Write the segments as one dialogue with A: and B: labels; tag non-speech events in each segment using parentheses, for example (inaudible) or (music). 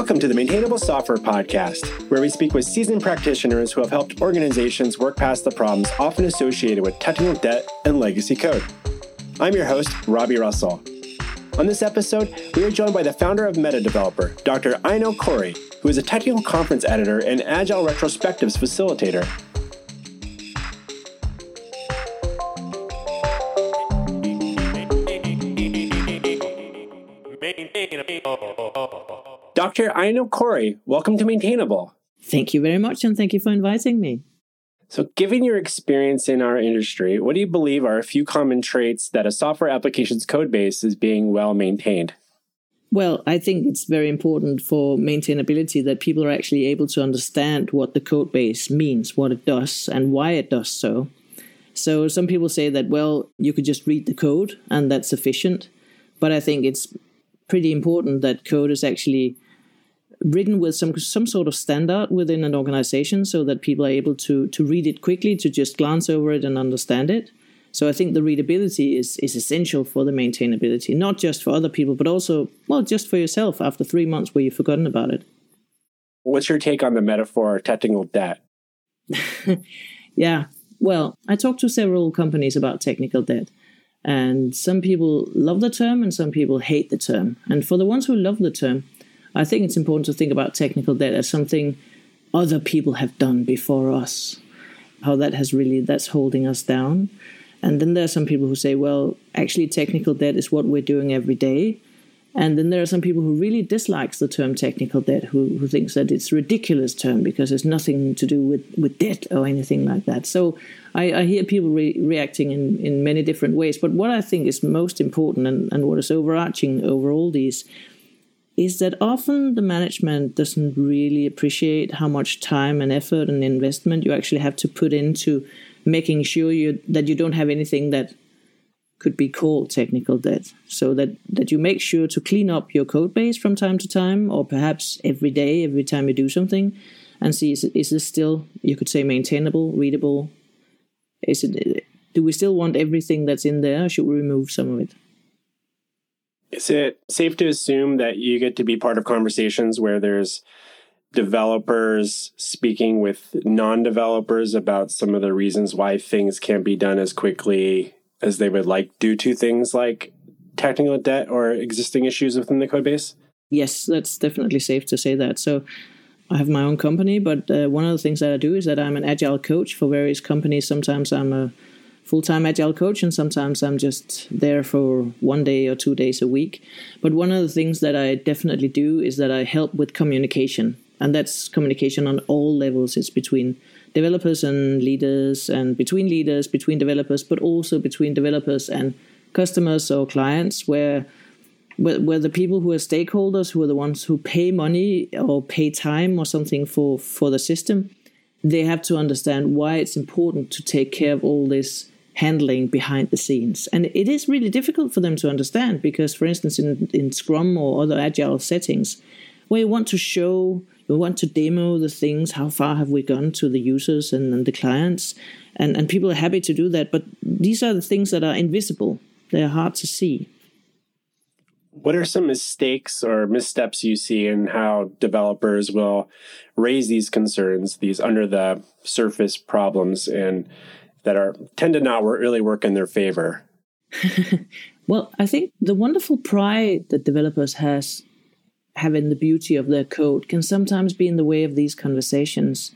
A: Welcome to the Maintainable Software Podcast, where we speak with seasoned practitioners who have helped organizations work past the problems often associated with technical debt and legacy code. I'm your host, Robby Russell. On this episode, we are joined by the founder of Metadeveloper, Dr. Aino Corry, who is a technical conference editor and Agile Retrospectives facilitator. Dr. Aino Corry, welcome to Maintainable.
B: Thank you very much, and thank you for inviting me.
A: So, given your experience in our industry, what do you believe are a few common traits that a software application's code base is being well maintained?
B: Well, I think it's very important for maintainability that people are actually able to understand what the code base means, what it does, and why it does so. So, some people say that, well, you could just read the code and that's sufficient. But I think it's pretty important that code is actually written with some some sort of standard within an organization so that people are able to to read it quickly to just glance over it and understand it. So i think the readability is is essential for the maintainability not just for other people but also well just for yourself after 3 months where you've forgotten about it.
A: What's your take on the metaphor technical debt? (laughs)
B: Yeah. Well i talked to several companies about technical debt and some people love the term and some people hate the term. And for the ones who love the term I think it's important to think about technical debt as something other people have done before us. How that has really that's holding us down. And then there are some people who say, well, actually technical debt is what we're doing every day. And then there are some people who really dislikes the term technical debt, who, who thinks that it's a ridiculous term because it's nothing to do with, with debt or anything like that. So I, I hear people re- reacting in, in many different ways. But what I think is most important and, and what is overarching over all these is that often the management doesn't really appreciate how much time and effort and investment you actually have to put into making sure you that you don't have anything that could be called technical debt. So that that you make sure to clean up your code base from time to time or perhaps every day every time you do something and see is, is this still you could say maintainable readable? Is it do we still want everything that's in there or should we remove some of it
A: is it safe to assume that you get to be part of conversations where there's developers speaking with non developers about some of the reasons why things can't be done as quickly as they would like due to things like technical debt or existing issues within the code base?
B: Yes, that's definitely safe to say that. So I have my own company, but uh, one of the things that I do is that I'm an agile coach for various companies. Sometimes I'm a full time agile coach, and sometimes I'm just there for one day or two days a week. But one of the things that I definitely do is that I help with communication, and that's communication on all levels. It's between developers and leaders, and between leaders, between developers, but also between developers and customers or clients, where where, the people who are stakeholders, who are the ones who pay money or pay time or something for for the system, they have to understand why it's important to take care of all this handling behind the scenes. And it is really difficult for them to understand because, for instance, in, in Scrum or other agile settings, where you want to show, you want to demo the things, how far have we gone to the users and, and the clients, and, and people are happy to do that. But these are the things that are invisible, they're hard to see.
A: What are some mistakes or missteps you see in how developers will raise these concerns, these under the surface problems, and that are tend to not really work in their favor? (laughs)
B: well, I think the wonderful pride that developers has have in the beauty of their code can sometimes be in the way of these conversations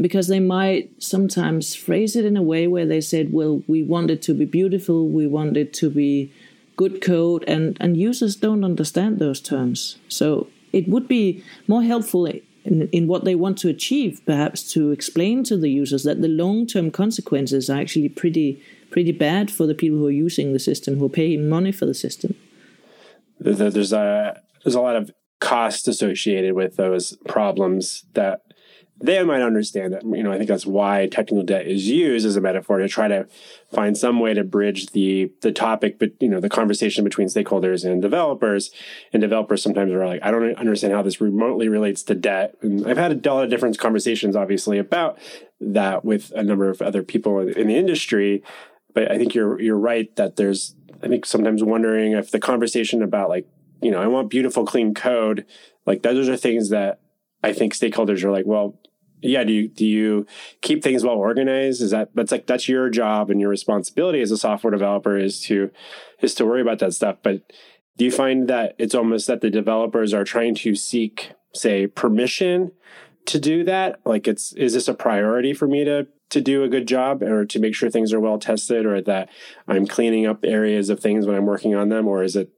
B: because they might sometimes phrase it in a way where they said, "Well, we want it to be beautiful, we want it to be good code," and and users don't understand those terms. So it would be more helpful in, in what they want to achieve, perhaps to explain to the users that the long term consequences are actually pretty pretty bad for the people who are using the system, who are paying money for the system.
A: There's a there's a lot of cost associated with those problems that they might understand that you know i think that's why technical debt is used as a metaphor to try to find some way to bridge the the topic but you know the conversation between stakeholders and developers and developers sometimes are like i don't understand how this remotely relates to debt and i've had a lot of different conversations obviously about that with a number of other people in the industry but i think you're you're right that there's i think sometimes wondering if the conversation about like you know, I want beautiful, clean code. Like those are things that I think stakeholders are like, well, yeah, do you do you keep things well organized? Is that that's like that's your job and your responsibility as a software developer is to is to worry about that stuff. But do you find that it's almost that the developers are trying to seek, say, permission to do that? Like it's is this a priority for me to to do a good job or to make sure things are well tested or that I'm cleaning up areas of things when I'm working on them or is it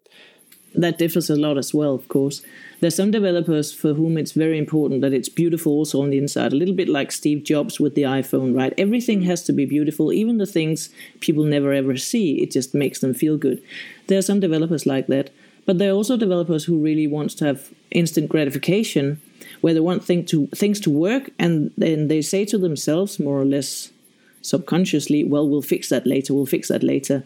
B: that differs a lot as well, of course. There's some developers for whom it's very important that it's beautiful also on the inside, a little bit like Steve Jobs with the iPhone, right? Everything mm. has to be beautiful, even the things people never ever see. It just makes them feel good. There are some developers like that, but there are also developers who really want to have instant gratification, where they want thing to, things to work, and then they say to themselves, more or less subconsciously, well, we'll fix that later, we'll fix that later.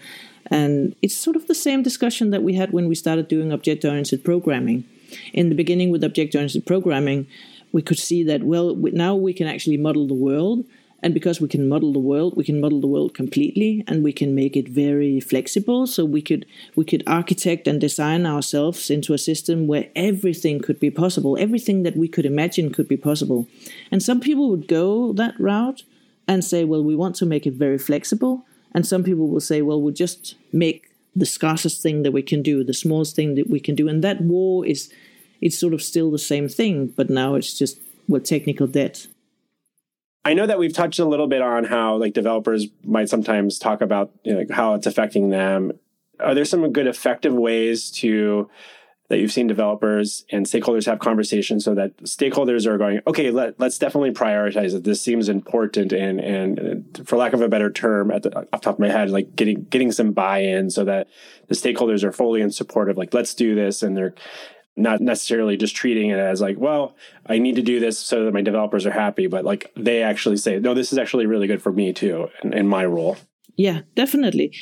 B: And it's sort of the same discussion that we had when we started doing object oriented programming. In the beginning, with object oriented programming, we could see that, well, now we can actually model the world. And because we can model the world, we can model the world completely and we can make it very flexible. So we could we could architect and design ourselves into a system where everything could be possible. Everything that we could imagine could be possible. And some people would go that route and say, well, we want to make it very flexible and some people will say, well, we'll just make the scarcest thing that we can do, the smallest thing that we can do. And that war is it's sort of still the same thing, but now it's just well technical debt.
A: I know that we've touched a little bit on how like developers might sometimes talk about you know, how it's affecting them. Are there some good effective ways to that you've seen developers and stakeholders have conversations so that stakeholders are going, okay, let, let's definitely prioritize it. This seems important. And, and for lack of a better term at the off top of my head, like getting, getting some buy-in so that the stakeholders are fully in support of like, let's do this. And they're not necessarily just treating it as like, well, I need to do this so that my developers are happy, but like they actually say, no, this is actually really good for me too, in, in my role.
B: Yeah, definitely.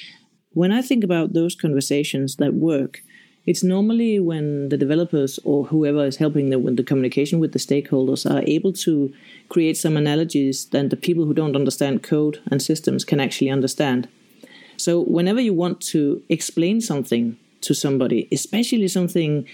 B: When I think about those conversations that work, it's normally when the developers or whoever is helping them with the communication with the stakeholders are able to create some analogies that the people who don't understand code and systems can actually understand. So, whenever you want to explain something to somebody, especially something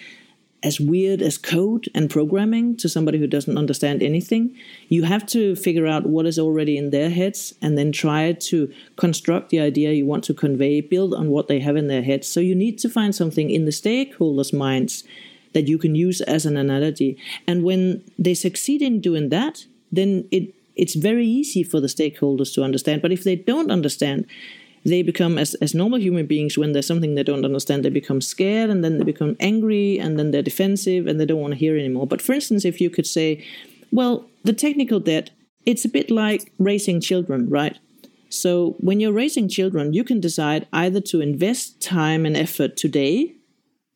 B: as weird as code and programming to somebody who doesn't understand anything, you have to figure out what is already in their heads and then try to construct the idea you want to convey, build on what they have in their heads. So you need to find something in the stakeholders' minds that you can use as an analogy. And when they succeed in doing that, then it it's very easy for the stakeholders to understand. But if they don't understand, they become as, as normal human beings when there's something they don't understand they become scared and then they become angry and then they're defensive and they don't want to hear anymore. But for instance if you could say well the technical debt it's a bit like raising children right? So when you're raising children you can decide either to invest time and effort today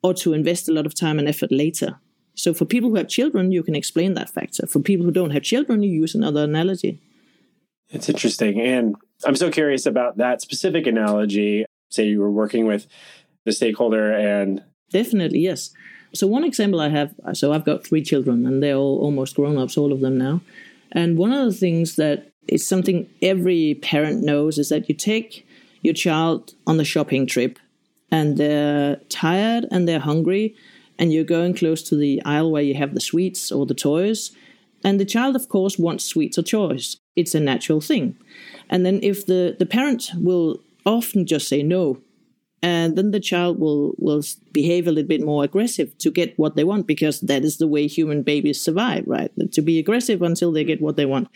B: or to invest a lot of time and effort later. So for people who have children you can explain that factor. For people who don't have children you use another analogy.
A: It's interesting and I'm so curious about that specific analogy. Say you were working with the stakeholder and.
B: Definitely, yes. So, one example I have so I've got three children and they're all almost grown ups, all of them now. And one of the things that is something every parent knows is that you take your child on the shopping trip and they're tired and they're hungry and you're going close to the aisle where you have the sweets or the toys. And the child, of course, wants sweets or toys. It's a natural thing. And then if the, the parent will often just say no, and then the child will, will behave a little bit more aggressive to get what they want because that is the way human babies survive, right? To be aggressive until they get what they want.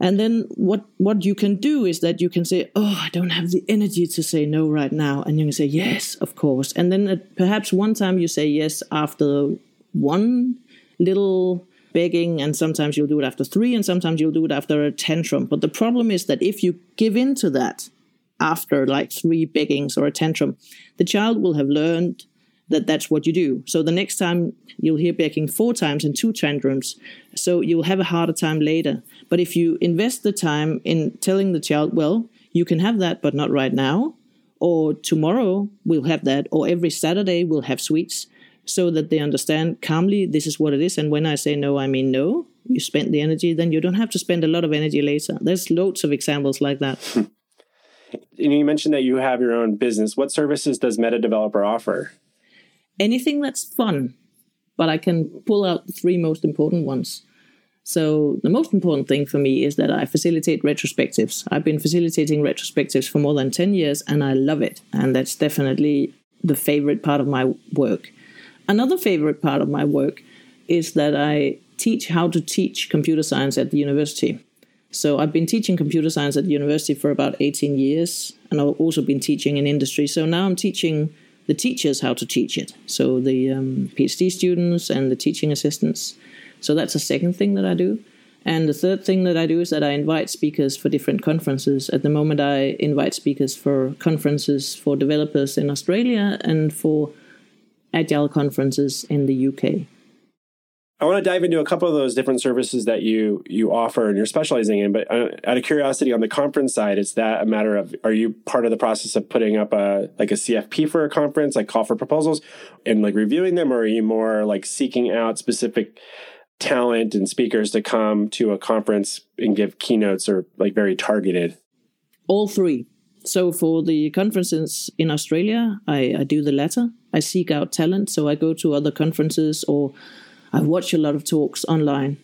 B: And then what what you can do is that you can say, "Oh, I don't have the energy to say no right now," and you can say, "Yes, of course." And then uh, perhaps one time you say yes after one little begging, and sometimes you'll do it after three, and sometimes you'll do it after a tantrum. But the problem is that if you give in to that after like three beggings or a tantrum, the child will have learned that that's what you do. So the next time you'll hear begging four times and two tantrums, so you'll have a harder time later. But if you invest the time in telling the child, well, you can have that, but not right now, or tomorrow we'll have that, or every Saturday we'll have sweets, so that they understand calmly this is what it is. And when I say no, I mean no. You spend the energy, then you don't have to spend a lot of energy later. There's loads of examples like that. Hmm.
A: And you mentioned that you have your own business. What services does Metadeveloper offer?
B: anything that's fun, but I can pull out the three most important ones. So the most important thing for me is that I facilitate retrospectives. I've been facilitating retrospectives for more than 10 years and I love it. And that's definitely the favorite part of my work. Another favorite part of my work is that I teach how to teach computer science at the university. So I've been teaching computer science at the university for about 18 years, and I've also been teaching in industry. So now I'm teaching the teachers how to teach it. So the um, PhD students and the teaching assistants. So that's the second thing that I do. And the third thing that I do is that I invite speakers for different conferences. At the moment, I invite speakers for conferences for developers in Australia and for agile conferences in the UK.
A: I want to dive into a couple of those different services that you you offer and you're specializing in. But uh, out of curiosity, on the conference side, is that a matter of are you part of the process of putting up a like a CFP for a conference, like call for proposals, and like reviewing them, or are you more like seeking out specific talent and speakers to come to a conference and give keynotes, or like very targeted?
B: All three. So for the conferences in Australia, I, I do the latter. I seek out talent, so I go to other conferences or I watch a lot of talks online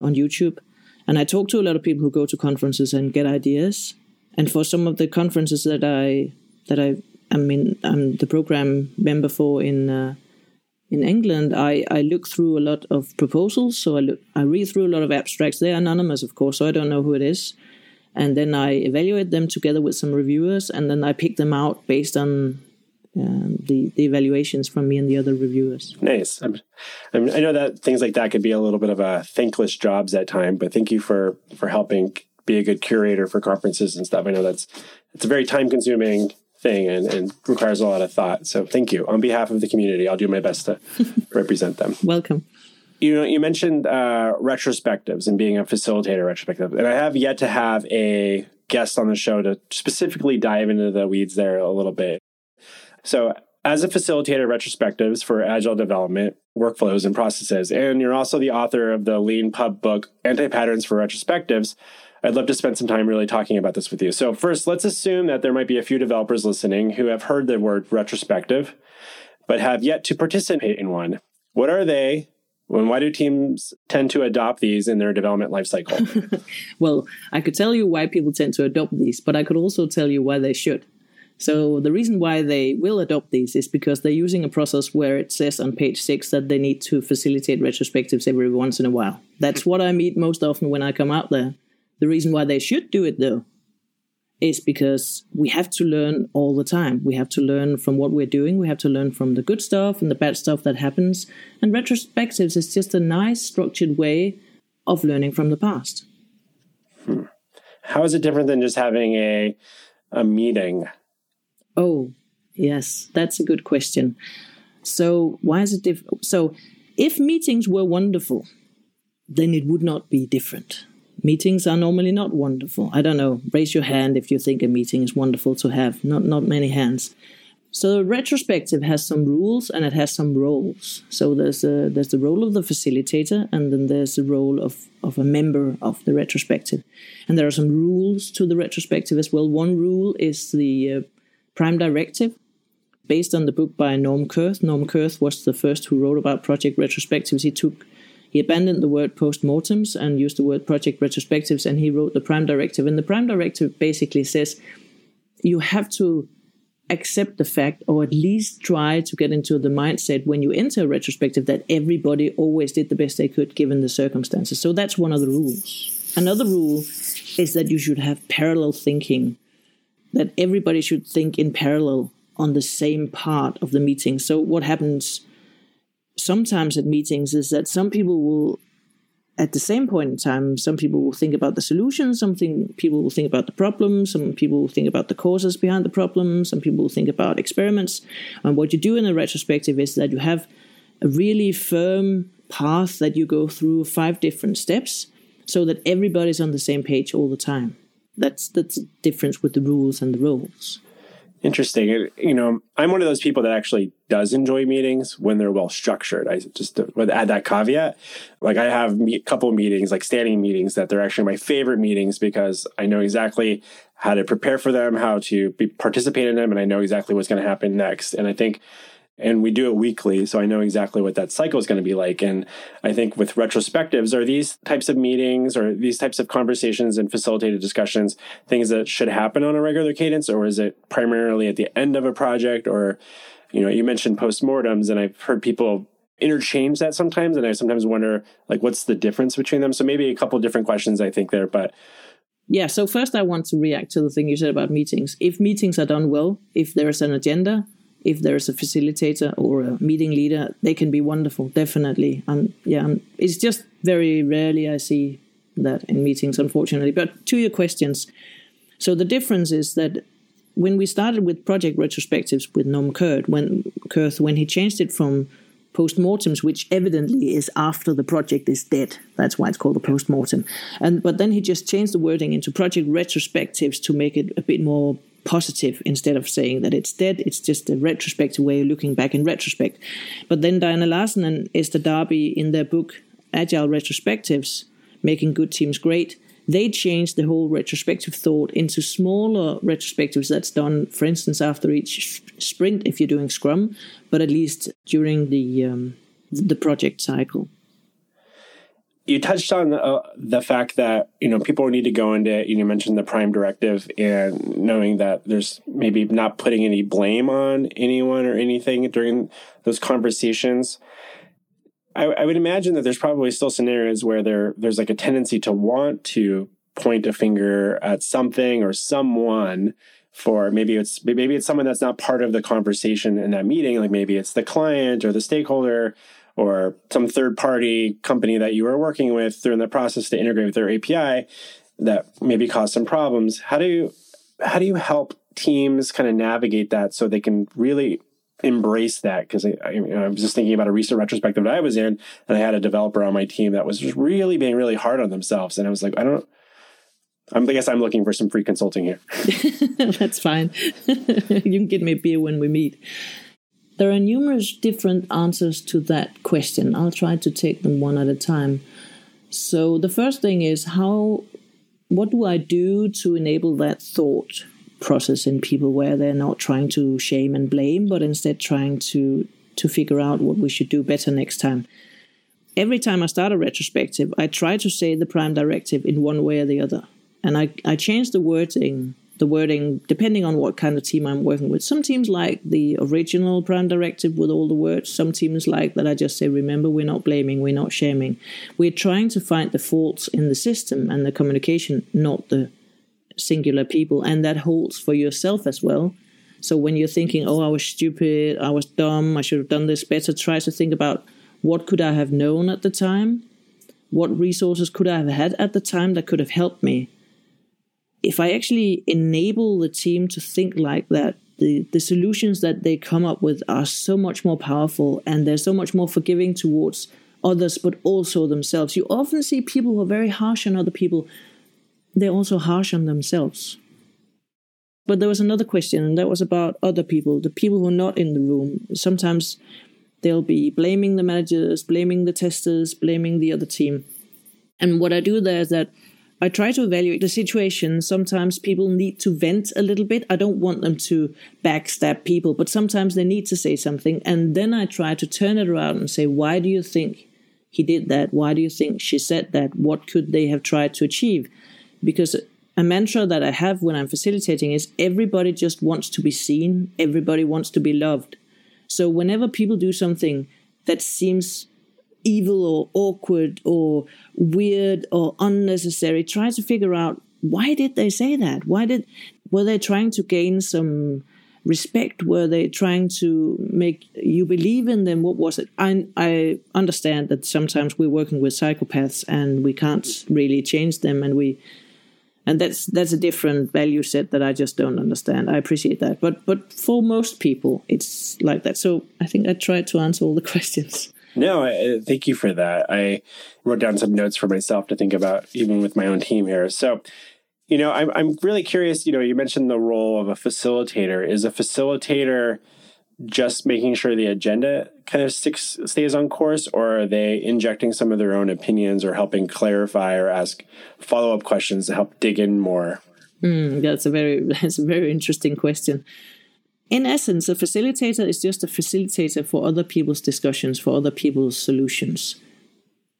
B: on YouTube, and I talk to a lot of people who go to conferences and get ideas. And for some of the conferences that I that I I mean I'm the program member for in uh, in England, I, I look through a lot of proposals. So I look I read through a lot of abstracts. They're anonymous, of course, so I don't know who it is. And then I evaluate them together with some reviewers, and then I pick them out based on um, the the evaluations from me and the other reviewers.
A: Nice. I'm, I'm, i know that things like that could be a little bit of a thankless jobs at time, but thank you for for helping be a good curator for conferences and stuff. I know that's it's a very time consuming thing and, and requires a lot of thought. So thank you on behalf of the community. I'll do my best to (laughs) represent them.
B: Welcome.
A: You know, you mentioned uh, retrospectives and being a facilitator retrospective, and I have yet to have a guest on the show to specifically dive into the weeds there a little bit. So, as a facilitator retrospectives for agile development, workflows, and processes, and you're also the author of the Leanpub book, Anti Patterns for Retrospectives, I'd love to spend some time really talking about this with you. So, first, let's assume that there might be a few developers listening who have heard the word retrospective, but have yet to participate in one. What are they? And why do teams tend to adopt these in their development lifecycle? (laughs)
B: well, I could tell you why people tend to adopt these, but I could also tell you why they should. So the reason why they will adopt these is because they're using a process where it says on page six that they need to facilitate retrospectives every once in a while. That's what I meet most often when I come out there. The reason why they should do it though is because we have to learn all the time. We have to learn from what we're doing. We have to learn from the good stuff and the bad stuff that happens. And retrospectives is just a nice structured way of learning from the past.
A: Hmm. How is it different than just having a a meeting
B: Oh, yes, that's a good question. So, why is it different? So, if meetings were wonderful, then it would not be different. Meetings are normally not wonderful. I don't know. Raise your hand if you think a meeting is wonderful to have. Not not many hands. So retrospective has some rules and it has some roles. So there's a, there's the role of the facilitator and then there's the role of, of a member of the retrospective. And there are some rules to the retrospective as well. One rule is the uh, Prime Directive, based on the book by Norm Kerth. Norm Kerth was the first who wrote about project retrospectives. He took he abandoned the word postmortems and used the word project retrospectives, and he wrote the Prime Directive. And the Prime Directive basically says you have to accept the fact, or at least try to get into the mindset when you enter a retrospective that everybody always did the best they could given the circumstances. So that's one of the rules. Another rule is that you should have parallel thinking that everybody should think in parallel on the same part of the meeting. So, what happens sometimes at meetings is that some people will, at the same point in time, some people will think about the solution, some people will think about the problem, some people will think about the causes behind the problem, some people will think about experiments. And what you do in a retrospective is that you have a really firm path that you go through five different steps so that everybody's on the same page all the time that's that's the difference with the rules and the roles.
A: Interesting. You know, I'm one of those people that actually does enjoy meetings when they're well structured. I just would add that caveat. Like I have a couple meetings, like standing meetings, that they're actually my favorite meetings because I know exactly how to prepare for them, how to be, participate in them, and I know exactly what's going to happen next. And I think and we do it weekly. So I know exactly what that cycle is going to be like. And I think with retrospectives, are these types of meetings or these types of conversations and facilitated discussions things that should happen on a regular cadence, or is it primarily at the end of a project? Or, you know, you mentioned postmortems, and I've heard people interchange that sometimes. And I sometimes wonder, like, what's the difference between them? So maybe a couple different questions I think there, but
B: yeah, so first I want to react to the thing you said about meetings. If meetings are done well, if there's an agenda, if there's a facilitator or a meeting leader, they can be wonderful, definitely. And yeah, it's just very rarely I see that in meetings, unfortunately. But to your questions, so the difference is that when we started with project retrospectives with Norm Kerth, when Kerth, when he changed it from postmortems, which evidently is after the project is dead. That's why it's called a postmortem. And but then he just changed the wording into project retrospectives to make it a bit more positive instead of saying that it's dead. It's just a retrospective way of looking back in retrospect. But then Diana Larsen and Esther Derby in their book Agile Retrospectives, Making Good Teams Great, they changed the whole retrospective thought into smaller retrospectives that's done, for instance, after each sprint if you're doing Scrum, but at least during the um, the project cycle.
A: You touched on uh, the fact that you know people need to go into. You know mentioned the Prime Directive and knowing that there's maybe not putting any blame on anyone or anything during those conversations. I, I, would imagine that there's probably still scenarios where there there's like a tendency to want to point a finger at something or someone for maybe it's maybe it's someone that's not part of the conversation in that meeting like maybe it's the client or the stakeholder or some third party company that you are working with during the process to integrate with their API that maybe cause some problems. How do you how do you help teams kind of navigate that so they can really embrace that because I, I, you know, I, was just thinking about a recent retrospective that I was in, and I had a developer on my team that was just really being really hard on themselves, and I was like, I don't. I'm, I guess I'm looking for some free consulting here. (laughs) (laughs)
B: That's fine. (laughs) you can get me a beer when we meet. There are numerous different answers to that question. I'll try to take them one at a time. So the first thing is how what do I do to enable that thought? Process in people where they're not trying to shame and blame, but instead trying to to figure out what we should do better next time. Every time I start a retrospective, I try to say the prime directive in one way or the other. And I, I change the wording the wording depending on what kind of team I'm working with. Some teams like the original prime directive with all the words. Some teams like that I just say, remember, we're not blaming, we're not shaming. We're trying to find the faults in the system and the communication, not the singular people, and that holds for yourself as well. So when you're thinking, "Oh, I was stupid, I was dumb, I should have done this better," try to think about what could I have known at the time, what resources could I have had at the time that could have helped me. If I actually enable the team to think like that, the, the solutions that they come up with are so much more powerful and they're so much more forgiving towards others, but also themselves. You often see people who are very harsh on other people they're also harsh on themselves. But there was another question, and that was about other people, the people who are not in the room. Sometimes they'll be blaming the managers, blaming the testers, blaming the other team. And what I do there is that I try to evaluate the situation. Sometimes people need to vent a little bit. I don't want them to backstab people, but sometimes they need to say something. And then I try to turn it around and say, why do you think he did that? Why do you think she said that? What could they have tried to achieve? Because a mantra that I have when I'm facilitating is everybody just wants to be seen, everybody wants to be loved. So whenever people do something that seems evil or awkward or weird or unnecessary, try to figure out why did they say that? Why did were they trying to gain some respect? Were they trying to make you believe in them? What was it? I, I understand that sometimes we're working with psychopaths and we can't really change them, and we and that's that's a different value set that I just don't understand. I appreciate that, but but for most people, it's like that. So I think I tried to answer all the (laughs) questions.
A: No, I, uh, thank you for that. I wrote down some notes for myself to think about, even with my own team here. So, you know, I'm I'm really curious. You know, you mentioned the role of a facilitator. Is a facilitator just making sure the agenda kind of sticks, stays on course, or are they injecting some of their own opinions or helping clarify or ask follow up questions to help dig in more?
B: Mm, that's a very (laughs) that's a very interesting question. in essence, a facilitator is just a facilitator for other people's discussions, for other people's solutions.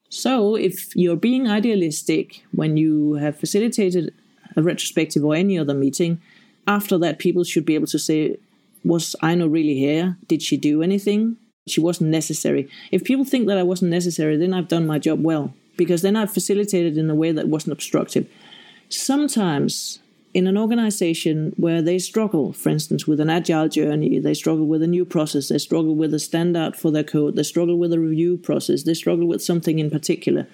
B: So, if you're being idealistic when you have facilitated a retrospective or any other meeting, after that, people should be able to say, Was Aino really here? Did she do anything? She wasn't necessary. If people think that I wasn't necessary, then I've done my job well, because then I've facilitated in a way that wasn't obstructive. Sometimes in an organization where they struggle, for instance, with an agile journey, they struggle with a new process, they struggle with a standard for their code, they struggle with a review process, they struggle with something in particular.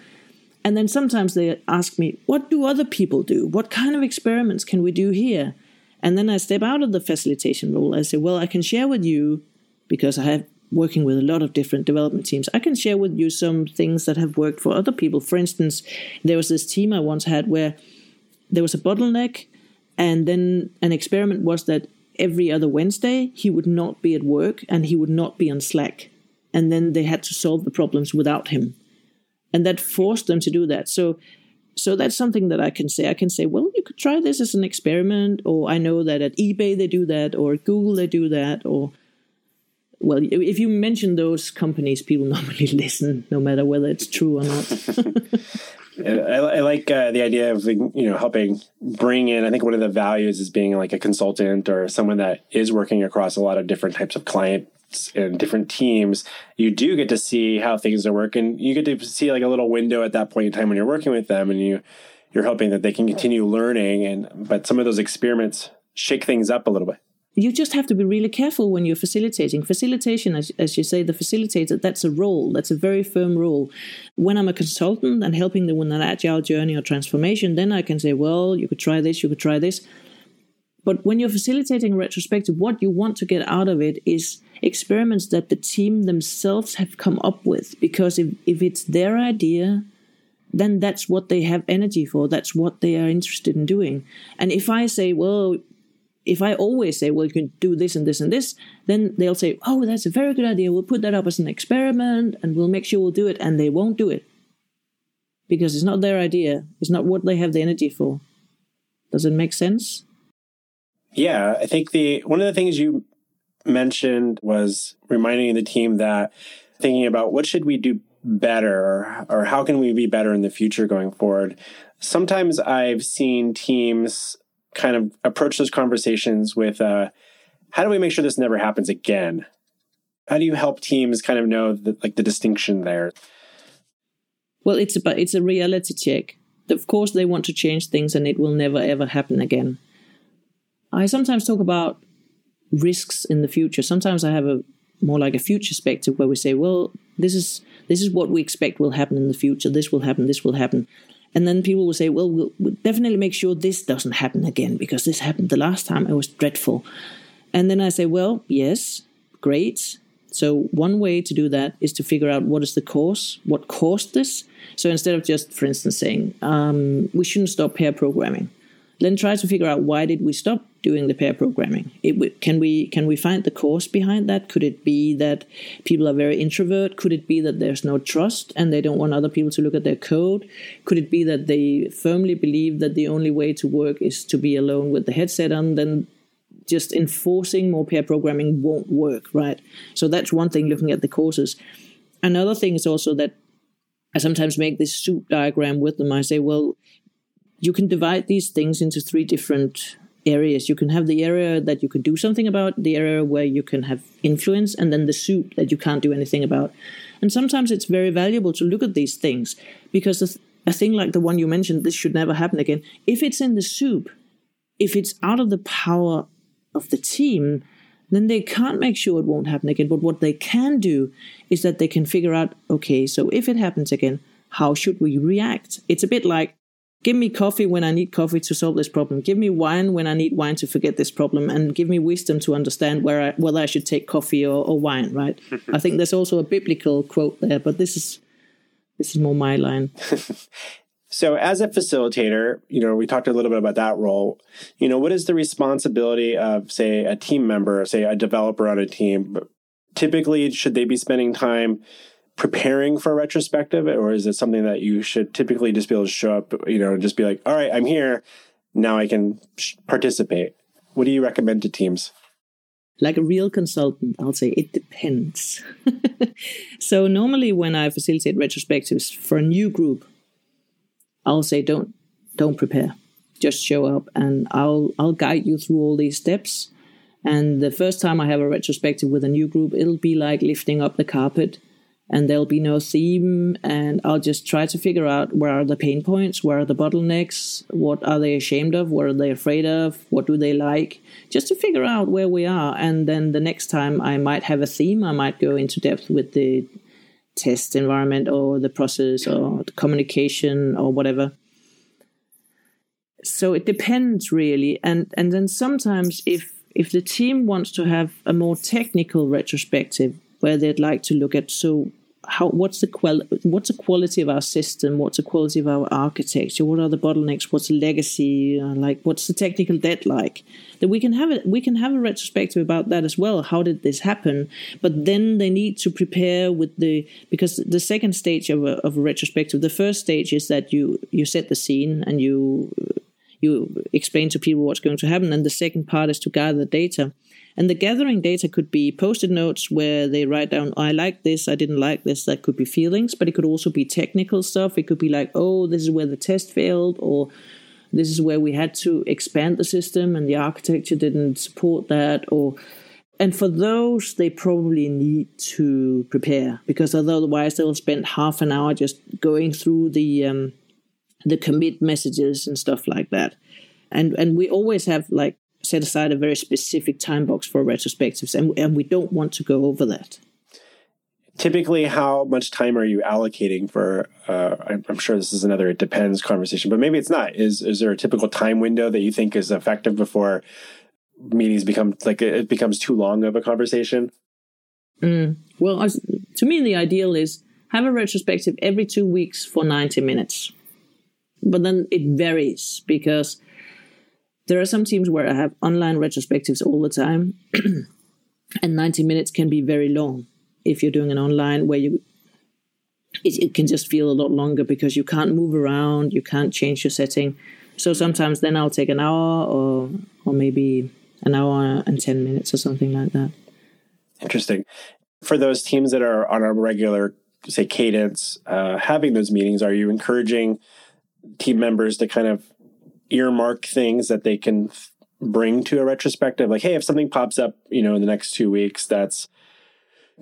B: And then sometimes they ask me, What do other people do? What kind of experiments can we do here? And then I step out of the facilitation role. I say, Well, I can share with you, because I have working with a lot of different development teams, I can share with you some things that have worked for other people. For instance, there was this team I once had where there was a bottleneck and then an experiment was that every other Wednesday he would not be at work and he would not be on Slack. And then they had to solve the problems without him. And that forced them to do that. So so that's something that I can say. I can say, well, you could try this as an experiment, or I know that at eBay they do that, or Google they do that, or well, if you mention those companies, people (laughs) normally listen, no matter whether it's true or not. (laughs)
A: I, I like uh, the idea of you know helping bring in. I think one of the values is being like a consultant or someone that is working across a lot of different types of clients and different teams. You do get to see how things are working. You get to see like a little window at that point in time when you're working with them, and you you're hoping that they can continue learning. And but some of those experiments shake things up a little bit
B: you just have to be really careful when you're facilitating. Facilitation, as, as you say, the facilitator, that's a role, that's a very firm role. When I'm a consultant and helping them with an agile journey or transformation, then I can say, well, you could try this, you could try this. But when you're facilitating a retrospective, what you want to get out of it is experiments that the team themselves have come up with. Because if, if it's their idea, then that's what they have energy for. That's what they are interested in doing. And if I say, well, if I always say, well, you can do this and this and this, then they'll say, oh, that's a very good idea. We'll put that up as an experiment and we'll make sure we'll do it. And they won't do it because it's not their idea. It's not what they have the energy for. Does it make sense?
A: Yeah, I think the one of the things you mentioned was reminding the team that thinking about what should we do better or, how can we be better in the future going forward. Sometimes I've seen teams kind of approach those conversations with uh, how do we make sure this never happens again? How do you help teams kind of know the, like the distinction there?
B: Well, it's about it's a reality check. Of course, they want to change things, and it will never ever happen again. I sometimes talk about risks in the future. Sometimes I have a more like a future perspective where we say, well, this is this is what we expect will happen in the future. This will happen. This will happen. And then people will say, well, we'll, we'll definitely make sure this doesn't happen again because this happened the last time. It was dreadful. And then I say, well, yes, great. So one way to do that is to figure out what is the cause, what caused this. So instead of just, for instance, saying um, we shouldn't stop pair programming, then try to figure out why did we stop doing the pair programming? It, can we can we find the cause behind that? Could it be that people are very introvert? Could it be that there's no trust and they don't want other people to look at their code? Could it be that they firmly believe that the only way to work is to be alone with the headset on? Then just enforcing more pair programming won't work right? So that's one thing looking at the causes another thing is also that I sometimes make this soup diagram with them. I say, well, you can divide these things into three different areas. You can have the area that you can do something about, the area where you can have influence, and then the soup that you can't do anything about. And sometimes it's very valuable to look at these things because a, thing like the one you mentioned, this should never happen again. If it's in the soup, if it's out of the power of the team, then they can't make sure it won't happen again. But what they can do is that they can figure out okay, so if it happens again, how should we react? It's a bit like Give me coffee when I need coffee to solve this problem. Give me wine when I need wine to forget this problem, and give me wisdom to understand where I, whether I should take coffee or, or wine. Right? (laughs) I think there's also a biblical quote there, but this is this is more my line. (laughs)
A: so, as a facilitator, you know, we talked a little bit about that role. You know, what is the responsibility of, say, a team member, say, a developer on a team? Typically, should they be spending time preparing for a retrospective, or is it something that you should typically just be able to show up, you know, and just be like, all right, I'm here. Now I can participate. What do you recommend to teams?
B: like a real consultant, I'll say it depends. (laughs) so normally when I facilitate retrospectives for a new group, I'll say don't don't prepare. Just show up and I'll I'll guide you through all these steps. And the first time I have a retrospective with a new group, it'll be like lifting up the carpet and there'll be no theme and i'll just try to figure out where are the pain points where are the bottlenecks what are they ashamed of what are they afraid of what do they like just to figure out where we are. And then the next time i might have a theme i might go into depth with the test environment or the process or the communication or whatever. So it depends really. And and then sometimes if if the team wants to have a more technical retrospective where they'd like to look at so how what's the qual what's the quality of our system? What's the quality of our architecture? What are the bottlenecks? What's the legacy? Uh, like what's the technical debt like? That we can have it we can have a retrospective about that as well. How did this happen? But then they need to prepare with the because the second stage of a, of a retrospective the first stage is that you you set the scene and you you explain to people what's going to happen and the second part is to gather the data and the gathering data could be post-it notes where they write down, I like this, I didn't like this. That could be feelings, but it could also be technical stuff. It could be like, oh, this is where the test failed, or this is where we had to expand the system and the architecture didn't support that, or and for those they probably need to prepare because otherwise they'll spend half an hour just going through the um, the commit messages and stuff like that and and we always have like set aside a very specific time box for retrospectives, and, and we don't want to go over that.
A: Typically, how much time are you allocating for? Uh, I'm, I'm sure this is another it depends conversation, but maybe it's not. Is is there a typical time window that you think is effective before meetings become like it becomes too long of a conversation?
B: Mm. Well, to me, the ideal is have a retrospective every two weeks for 90 minutes. But then it varies because there are some teams where I have online retrospectives all the time, (clears throat) and 90 minutes can be very long if you're doing an online where you it, it, can just feel a lot longer because you can't move around, you can't change your setting. So sometimes then I'll take an hour or or maybe an hour and 10 minutes or something like that.
A: Interesting. For those teams that are on a regular say cadence uh, having those meetings, are you encouraging team members to kind of earmark things that they can bring to a retrospective. Like hey if something pops up you know in the next two weeks that's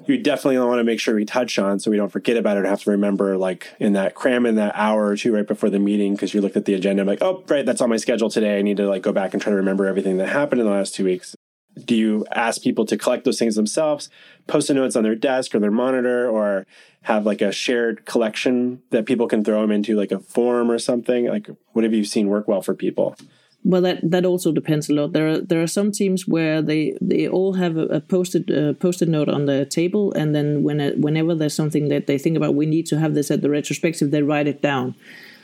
A: you definitely want to make sure we touch on so we don't forget about it or have to remember like in that cram in that hour or two right before the meeting because you looked at the agenda I'm like oh right that's on my schedule today. I need to like go back and try to remember everything that happened in the last two weeks do you ask people to collect those things themselves post-it notes on their desk or their monitor or have like a shared collection that people can throw them into like a form or something? Like what have you seen work well for people?
B: Well that that also depends a lot. There are there are some teams where they they all have a, a posted uh, posted note on the table and then when it, whenever there's something that they think about we need to have this at the retrospective they write it down.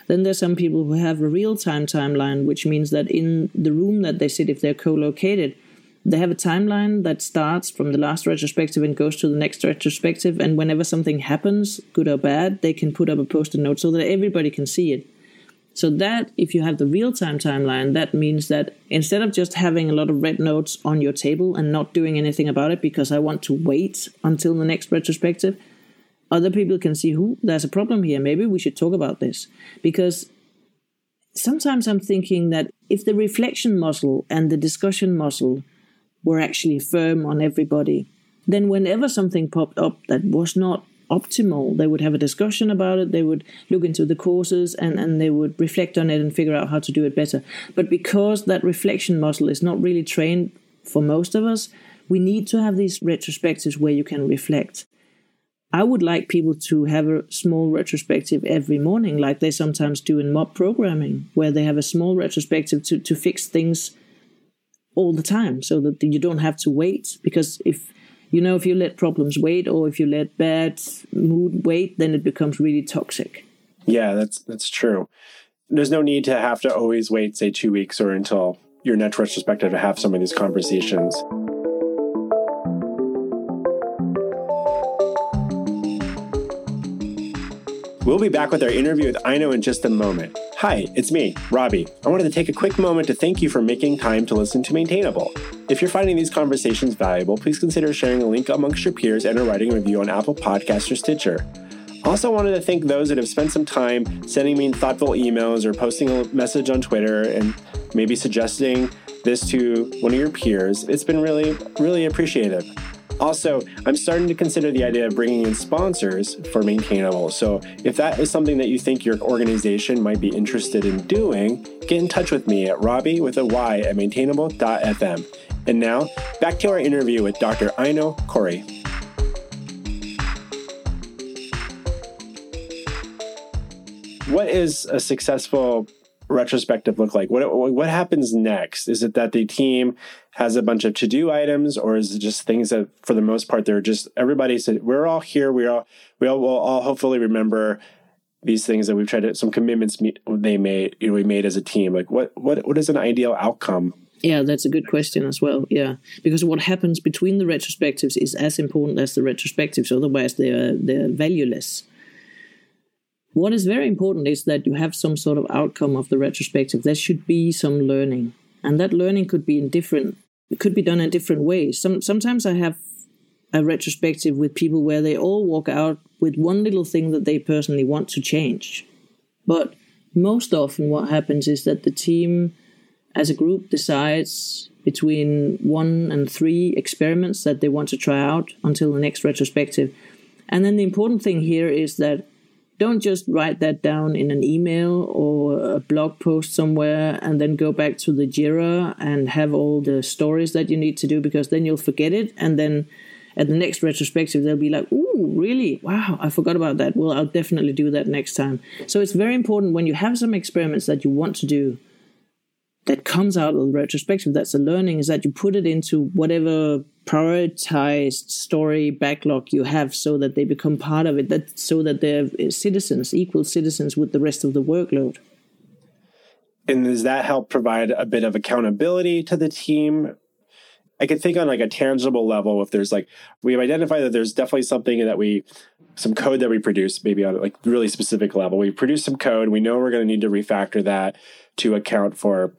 B: Then there's some people who have a real time timeline which means that in the room that they sit if they're co-located they have a timeline that starts from the last retrospective and goes to the next retrospective. And whenever something happens, good or bad, they can put up a post-it note so that everybody can see it. So that if you have the real-time timeline, that means that instead of just having a lot of red notes on your table and not doing anything about it because I want to wait until the next retrospective, other people can see who there's a problem here. Maybe we should talk about this because sometimes I'm thinking that if the reflection muscle and the discussion muscle were actually firm on everybody. Then, whenever something popped up that was not optimal, they would have a discussion about it, they would look into the causes, and, and they would reflect on it and figure out how to do it better. But because that reflection muscle is not really trained for most of us, we need to have these retrospectives where you can reflect. I would like people to have a small retrospective every morning, like they sometimes do in mob programming, where they have a small retrospective to, to fix things all the time so that you don't have to wait because if you know if you let problems wait or if you let bad mood wait then it becomes really toxic.
A: Yeah that's that's true. There's no need to have to always wait say two weeks or until your next retrospective to have some of these conversations We'll be back with our interview with Aino in just a moment. Hi, it's me, Robby. I wanted to take a quick moment to thank you for making time to listen to Maintainable. If you're finding these conversations valuable, please consider sharing a link amongst your peers and a writing a review on Apple Podcasts or Stitcher. Also, wanted to thank those that have spent some time sending me thoughtful emails or posting a message on Twitter and maybe suggesting this to one of your peers. It's been really, really appreciative. Also, I'm starting to consider the idea of bringing in sponsors for Maintainable. So, if that is something that you think your organization might be interested in doing, get in touch with me at Robby with a Y at maintainable.fm. And now, back to our interview with Dr. Aino Corry. What is a successful retrospective look like? What what happens next? Is it that the team has a bunch of to do items, or is it just things that, for the most part, they're just everybody said we're all here. We all we all will all hopefully remember these things that we've tried to some commitments they made you know we made as a team. Like what what what is an ideal outcome?
B: Yeah, that's a good question as well. Yeah, because what happens between the retrospectives is as important as the retrospectives. Otherwise, they're they're valueless. What is very important is that you have some sort of outcome of the retrospective. There should be some learning, and that learning could be in different. It could be done in different ways. Some sometimes I have a retrospective with people where they all walk out with one little thing that they personally want to change, but most often what happens is that the team as a group decides between one and three experiments that they want to try out until the next retrospective. And then the important thing here is that don't just write that down in an email or a blog post somewhere and then go back to the Jira and have all the stories that you need to do because then you'll forget it. And then at the next retrospective, they'll be like, Ooh, really? Wow, I forgot about that. Well, I'll definitely do that next time. So it's very important when you have some experiments that you want to do that comes out of the retrospective, that's a learning, is that you put it into whatever prioritized story backlog you have so that they become part of it, that so that they're citizens, equal citizens with the rest of the workload.
A: And does that help provide a bit of accountability to the team? I could think on like a tangible level if there's like we've identified that there's definitely something that we some code that we produce maybe on like really specific level. We produce some code, we know we're going to need to refactor that to account for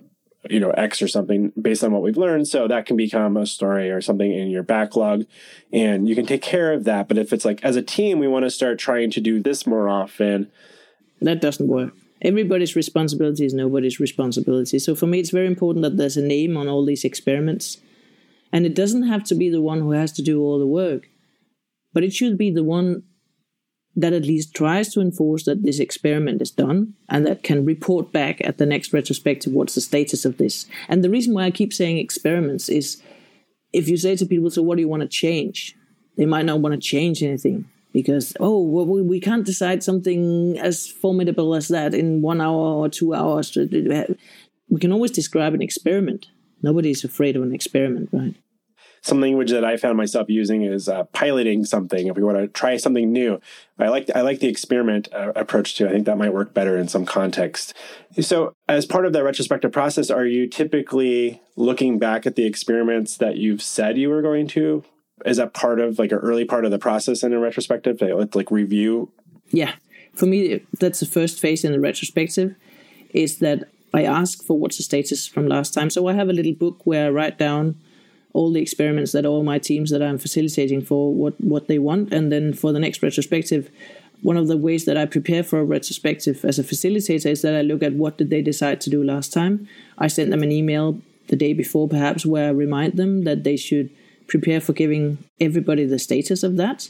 A: you know x or something based on what we've learned. So that can become a story or something in your backlog. And you can take care of that. But if it's like as a team we want to start trying to do this more often
B: that doesn't work. Everybody's responsibility is nobody's responsibility. So for me it's very important that there's a name on all these experiments. And it doesn't have to be the one who has to do all the work but it should be the one that at least tries to enforce that this experiment is done and that can report back at the next retrospective what's the status of this. And the reason why I keep saying experiments is if you say to people, so what do you want to change? They might not want to change anything because, oh, well, we can't decide something as formidable as that in one hour or two hours. We can always describe an experiment. Nobody's afraid of an experiment, right?
A: Some language that I found myself using is uh, piloting something. If we want to try something new, I like I like the experiment uh, approach too. I think that might work better in some context. So, as part of that retrospective process, are you typically looking back at the experiments that you've said you were going to? Is that part of like an early part of the process in a retrospective? Like, like review.
B: Yeah, for me, that's the first phase in the retrospective. Is that I ask for what's the status from last time. So I have a little book where I write down all the experiments that all my teams that I'm facilitating for what what they want, and then for the next retrospective. One of the ways that I prepare for a retrospective as a facilitator is that I look at what did they decide to do last time. I send them an email the day before, perhaps, where I remind them that they should prepare for giving everybody the status of that.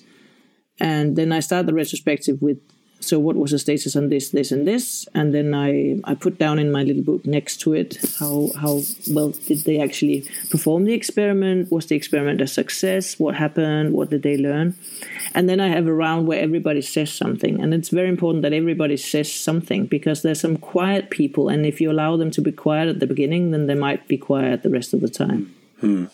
B: And then I start the retrospective with so what was the status on this, this, and this, and then I I put down in my little book next to it how how well did they actually perform the experiment? Was the experiment a success? What happened? What did they learn? And then I have a round where everybody says something, and it's very important that everybody says something because there's some quiet people, and if you allow them to be quiet at the beginning, then they might be quiet the rest of the time.
A: Hmm.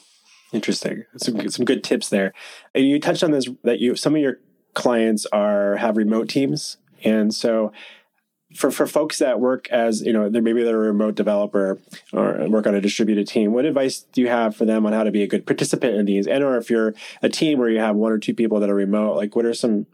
A: Interesting. Some some good tips there. And you touched on this that you some of your clients are have remote teams, and so for for folks that work as you know, they're, maybe they're a remote developer or work on a distributed team. What advice do you have for them on how to be a good participant in these? And or if you're a team where you have one or two people that are remote, like what are some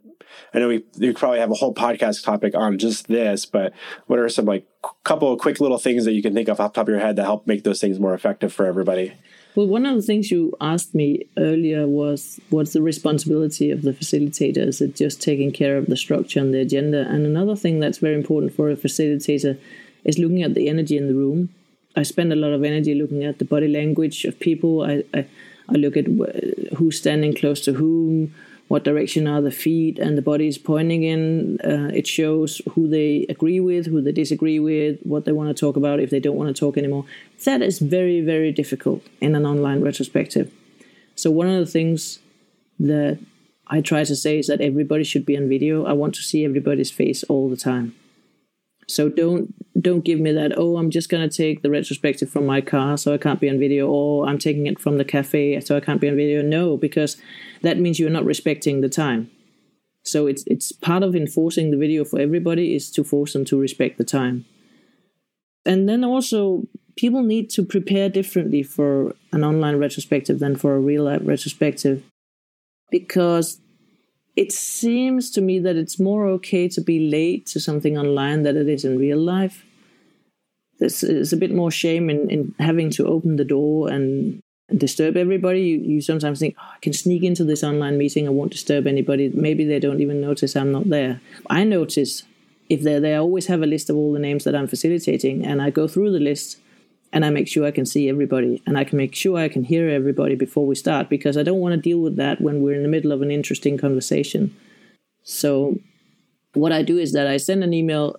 A: I know we, we probably have a whole podcast topic on just this, but what are some like couple of quick little things that you can think of off top of your head that help make those things more effective for everybody?
B: Well, one of the things you asked me earlier was what's the responsibility of the facilitator? Is it just taking care of the structure and the agenda? And another thing that's very important for a facilitator is looking at the energy in the room. I spend a lot of energy looking at the body language of people. I, I, I look at who's standing close to whom, what direction are the feet and the body is pointing in. Uh, it shows who they agree with, who they disagree with, what they want to talk about, if they don't want to talk anymore. That is very, very difficult in an online retrospective. So, one of the things that I try to say is that everybody should be on video. I want to see everybody's face all the time. So don't don't give me that. Oh, I'm just gonna take the retrospective from my car, so I can't be on video, or I'm taking it from the cafe, so I can't be on video. No, because that means you're not respecting the time. So it's it's part of enforcing the video for everybody is to force them to respect the time. And then also people need to prepare differently for an online retrospective than for a real life retrospective because it seems to me that it's more okay to be late to something online than it is in real life. There's, a bit more shame in, in having to open the door and, and disturb everybody. You, you sometimes think, oh, I can sneak into this online meeting, I won't disturb anybody. Maybe they don't even notice I'm not there. I notice if they're there, I always have a list of all the names that I'm facilitating, and I go through the list and I make sure I can see everybody and I can make sure I can hear everybody before we start because I don't want to deal with that when we're in the middle of an interesting conversation. So, what I do is that I send an email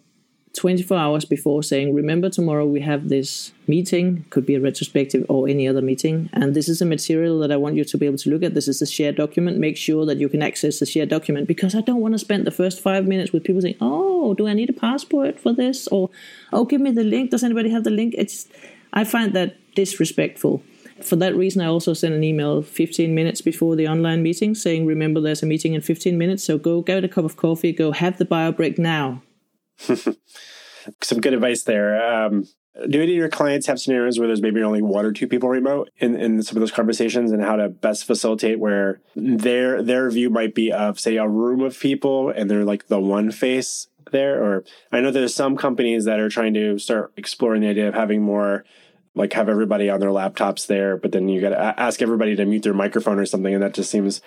B: 24 hours before saying, Remember, tomorrow we have this meeting, could be a retrospective or any other meeting, and this is a material that I want you to be able to look at. This is a shared document. Make sure that you can access the shared document because I don't want to spend the first five minutes with people saying, Oh, do I need a passport for this? Or, Oh, give me the link. Does anybody have the link? It's I find that disrespectful. For that reason, I also sent an email 15 minutes before the online meeting saying, Remember, there's a meeting in 15 minutes, so go get a cup of coffee, go have the bio break now. (laughs)
A: Some good advice there. Um, do any of your clients have scenarios where there's maybe only one or two people remote in, in some of those conversations and how to best facilitate where their their view might be of say a room of people and they're like the one face there or i know there's some companies that are trying to start exploring the idea of having more like have everybody on their laptops there but then you got to ask everybody to mute their microphone or something and that just seems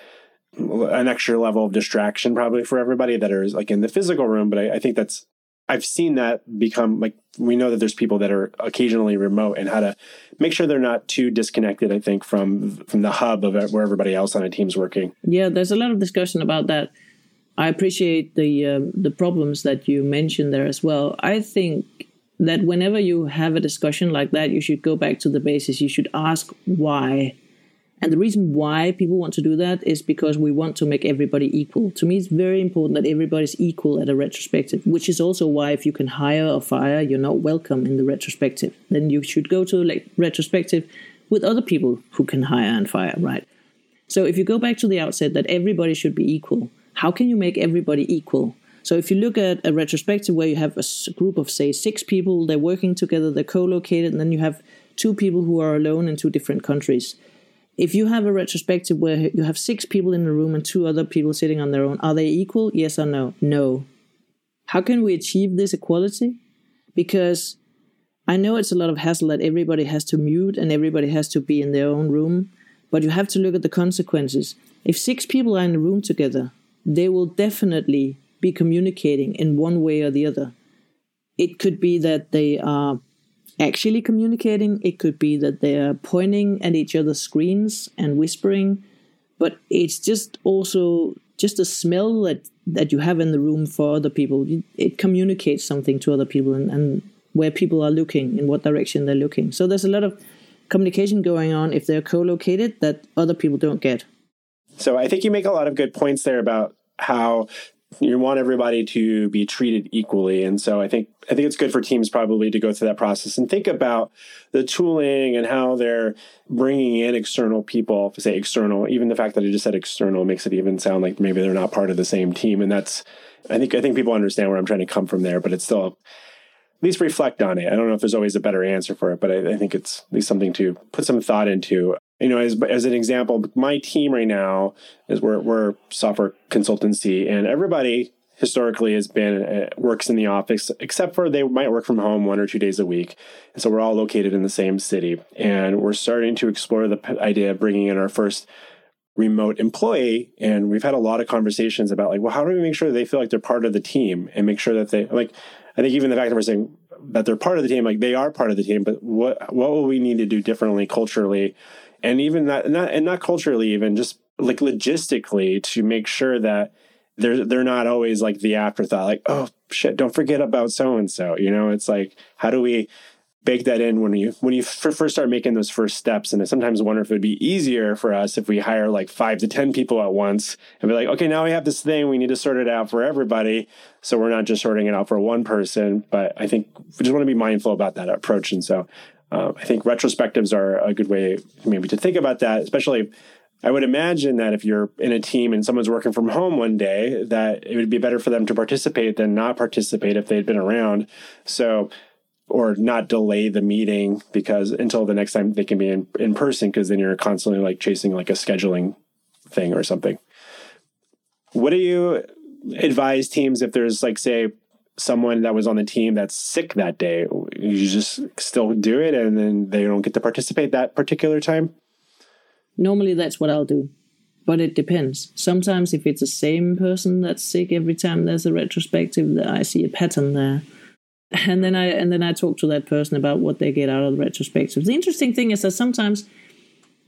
A: an extra level of distraction probably for everybody that is like in the physical room but I, I think that's I've seen that become like we know that there's people that are occasionally remote and how to make sure they're not too disconnected. I think from from the hub of where everybody else on a team's working.
B: Yeah, there's a lot of discussion about that. I appreciate the um, the problems that you mentioned there as well. I think that whenever you have a discussion like that, you should go back to the basis. You should ask why. And the reason why people want to do that is because we want to make everybody equal. To me, it's very important that everybody's equal at a retrospective, which is also why if you can hire or fire, you're not welcome in the retrospective. Then you should go to like retrospective with other people who can hire and fire, right? So if you go back to the outset that everybody should be equal, how can you make everybody equal? So if you look at a retrospective where you have a group of say six people, they're working together, they're co-located, and then you have two people who are alone in two different countries. If you have a retrospective where you have six people in the room and two other people sitting on their own, are they equal? Yes or no? No. How can we achieve this equality? Because I know it's a lot of hassle that everybody has to mute and everybody has to be in their own room, but you have to look at the consequences. If six people are in a room together, they will definitely be communicating in one way or the other. It could be that they are actually communicating, it could be that they are pointing at each other's screens and whispering, but it's just also just a smell that, that you have in the room for other people. It communicates something to other people and, and where people are looking, in what direction they're looking. So there's a lot of communication going on if they're co located that other people don't get.
A: So I think you make a lot of good points there about how you want everybody to be treated equally. And so i think i think it's good for teams probably to go through that process and think about the tooling and how they're bringing in external people say external even the fact that i just said external makes it even sound like maybe they're not part of the same team. And that's i think i think people understand where i'm trying to come from there but it's still at least reflect on it. I don't know if there's always a better answer for it but i, I think it's at least something to put some thought into you know, as, as an example, my team right now is we're, we're software consultancy and everybody historically has been uh, works in the office, except for they might work from home one or two days a week. And so we're all located in the same city. And we're starting to explore the idea of bringing in our first remote employee. And we've had a lot of conversations about like, well, how do we make sure they feel like they're part of the team and make sure that they like, I think even the fact that we're saying that they're part of the team, like they are part of the team, but what, what will we need to do differently culturally? And even that, not, and not culturally, even just like logistically to make sure that they're they're not always like the afterthought like oh shit don't forget about so and so you know it's like how do we bake that in when you when you first start making those first steps? And I sometimes wonder if it would be easier for us if we hire like 5 to 10 people at once and be like okay now we have this thing we need to sort it out for everybody. So we're not just sorting it out for one person but I think we just want to be mindful about that approach. And so uh, I think retrospectives are a good way maybe to think about that especially I would imagine that if you're in a team and someone's working from home one day, that it would be better for them to participate than not participate if they'd been around. So, or not delay the meeting because until the next time they can be in, in person, because then you're constantly like chasing like a scheduling thing or something. What do you advise teams if there's like, say, someone that was on the team that's sick that day? You just still do it and then they don't get to participate that particular time?
B: Normally, that's what I'll do. But it depends. Sometimes, if it's the same person that's sick every time there's a retrospective, that I see a pattern there. And then I and then I talk to that person about what they get out of the retrospective. The interesting thing is that sometimes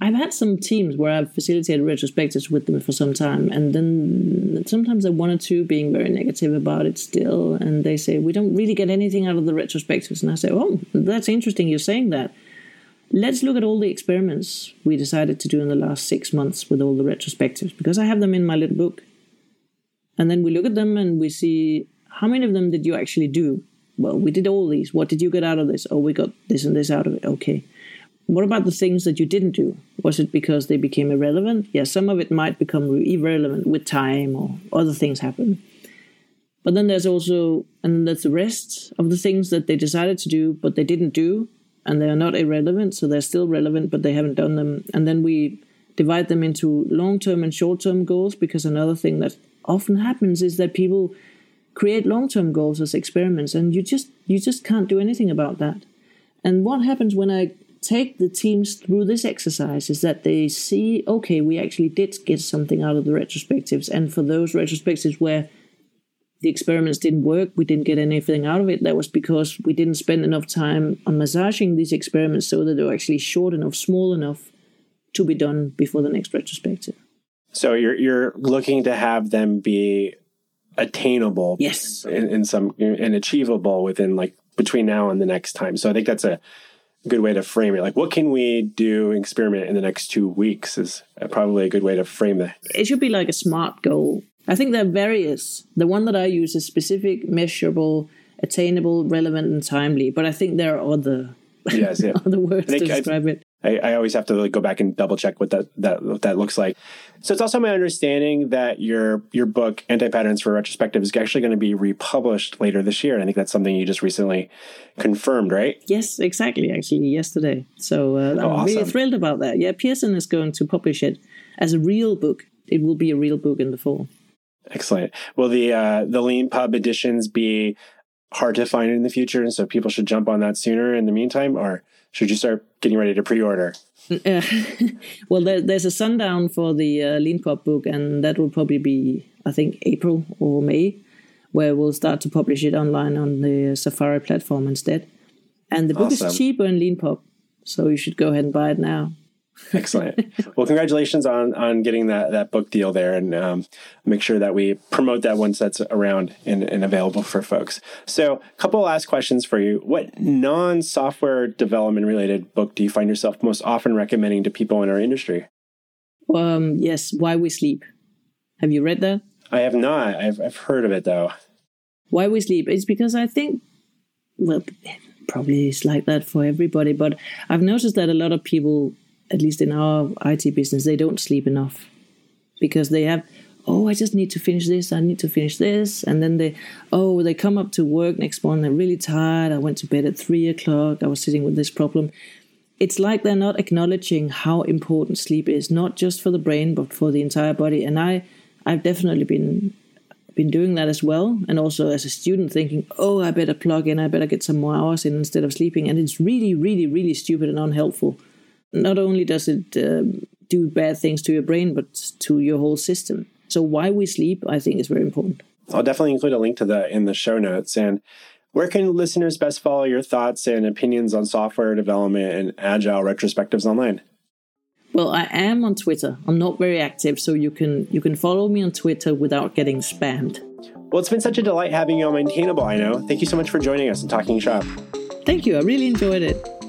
B: I've had some teams where I've facilitated retrospectives with them for some time, and then sometimes they're one or two being very negative about it still, and they say we don't really get anything out of the retrospectives, and I say, oh, that's interesting you're saying that. Let's look at all the experiments we decided to do in the last six months with all the retrospectives, because I have them in my little book. And then we look at them and we see how many of them did you actually do? Well, we did all these. What did you get out of this? Oh, we got this and this out of it. Okay. What about the things that you didn't do? Was it because they became irrelevant? Yeah, some of it might become irrelevant with time or other things happen. But then there's also, and there's the rest of the things that they decided to do, but they didn't do and they are not irrelevant, so they're still relevant, but they haven't done them. And then we divide them into long term and short term goals because another thing that often happens is that people create long term goals as experiments and you just you just can't do anything about that. And what happens when I take the teams through this exercise is that they see, okay, we actually did get something out of the retrospectives. And for those retrospectives where the experiments didn't work, we didn't get anything out of it, that was because we didn't spend enough time on massaging these experiments so that they were actually short enough, small enough to be done before the next retrospective.
A: So you're you're looking to have them be attainable,
B: yes,
A: in, in some and achievable within like between now and the next time. So I think that's a good way to frame it. Like, what can we do experiment in the next two weeks is probably a good way to frame that.
B: It should be like a smart goal I think there are various. The one that I use is specific, measurable, attainable, relevant, and timely. But I think there are other
A: yes, yeah. (laughs)
B: other words to describe
A: I,
B: it.
A: I, I, always have to like go back and double check what that that what that looks like. So it's also my understanding that your your book Anti Patterns for Retrospective is actually going to be republished later this year. And I think that's something you just recently confirmed, right?
B: Yes, exactly. Actually, yesterday. So uh, I'm oh, awesome. really thrilled about that. Yeah, Pearson is going to publish it as a real book. It will be a real book in the fall.
A: Excellent. Will the uh, the Leanpub editions be hard to find in the future, and so people should jump on that sooner? In the meantime, or should you start getting ready to pre-order? (laughs)
B: Well, there, there's a sundown for the uh, Leanpub book, and that will probably be, I think, April or May, where we'll start to publish it online on the Safari platform instead. And the book awesome. is cheaper in Leanpub, so you should go ahead and buy it now. (laughs)
A: Excellent. well, congratulations on on getting that that book deal there, and um, make sure that we promote that once that's around and, and available for folks. So, a couple last questions for you. What non software development related book do you find yourself most often recommending to people in our industry?
B: Um, yes, Why We Sleep. Have you read that?
A: I have not. I've I've heard of it though.
B: Why We Sleep. It's because I think, well, probably it's like that for everybody, but I've noticed that a lot of people at least in our IT business, they don't sleep enough because they have, oh, I just need to finish this, I need to finish this. And then they, oh, they come up to work next morning, they're really tired. I went to bed at three o'clock, I was sitting with this problem. it's like they're not acknowledging how important sleep is, not just for the brain but for the entire body. And I, I've definitely been been doing that as well, and also as a student thinking, oh, I better plug in, I better get some more hours in instead of sleeping, and it's really, really, really stupid and unhelpful. Not only does it uh, do bad things to your brain, but to your whole system. So why we sleep, I think, is very important.
A: I'll definitely include a link to that in the show notes. And where can listeners best follow your thoughts and opinions on software development and agile retrospectives online?
B: Well, I am on Twitter. I'm not very active, so you can you can follow me on Twitter without getting spammed.
A: Well, it's been such a delight having you on Maintainable, Aino. Thank you so much for joining us and talking shop.
B: Thank you. I really enjoyed it.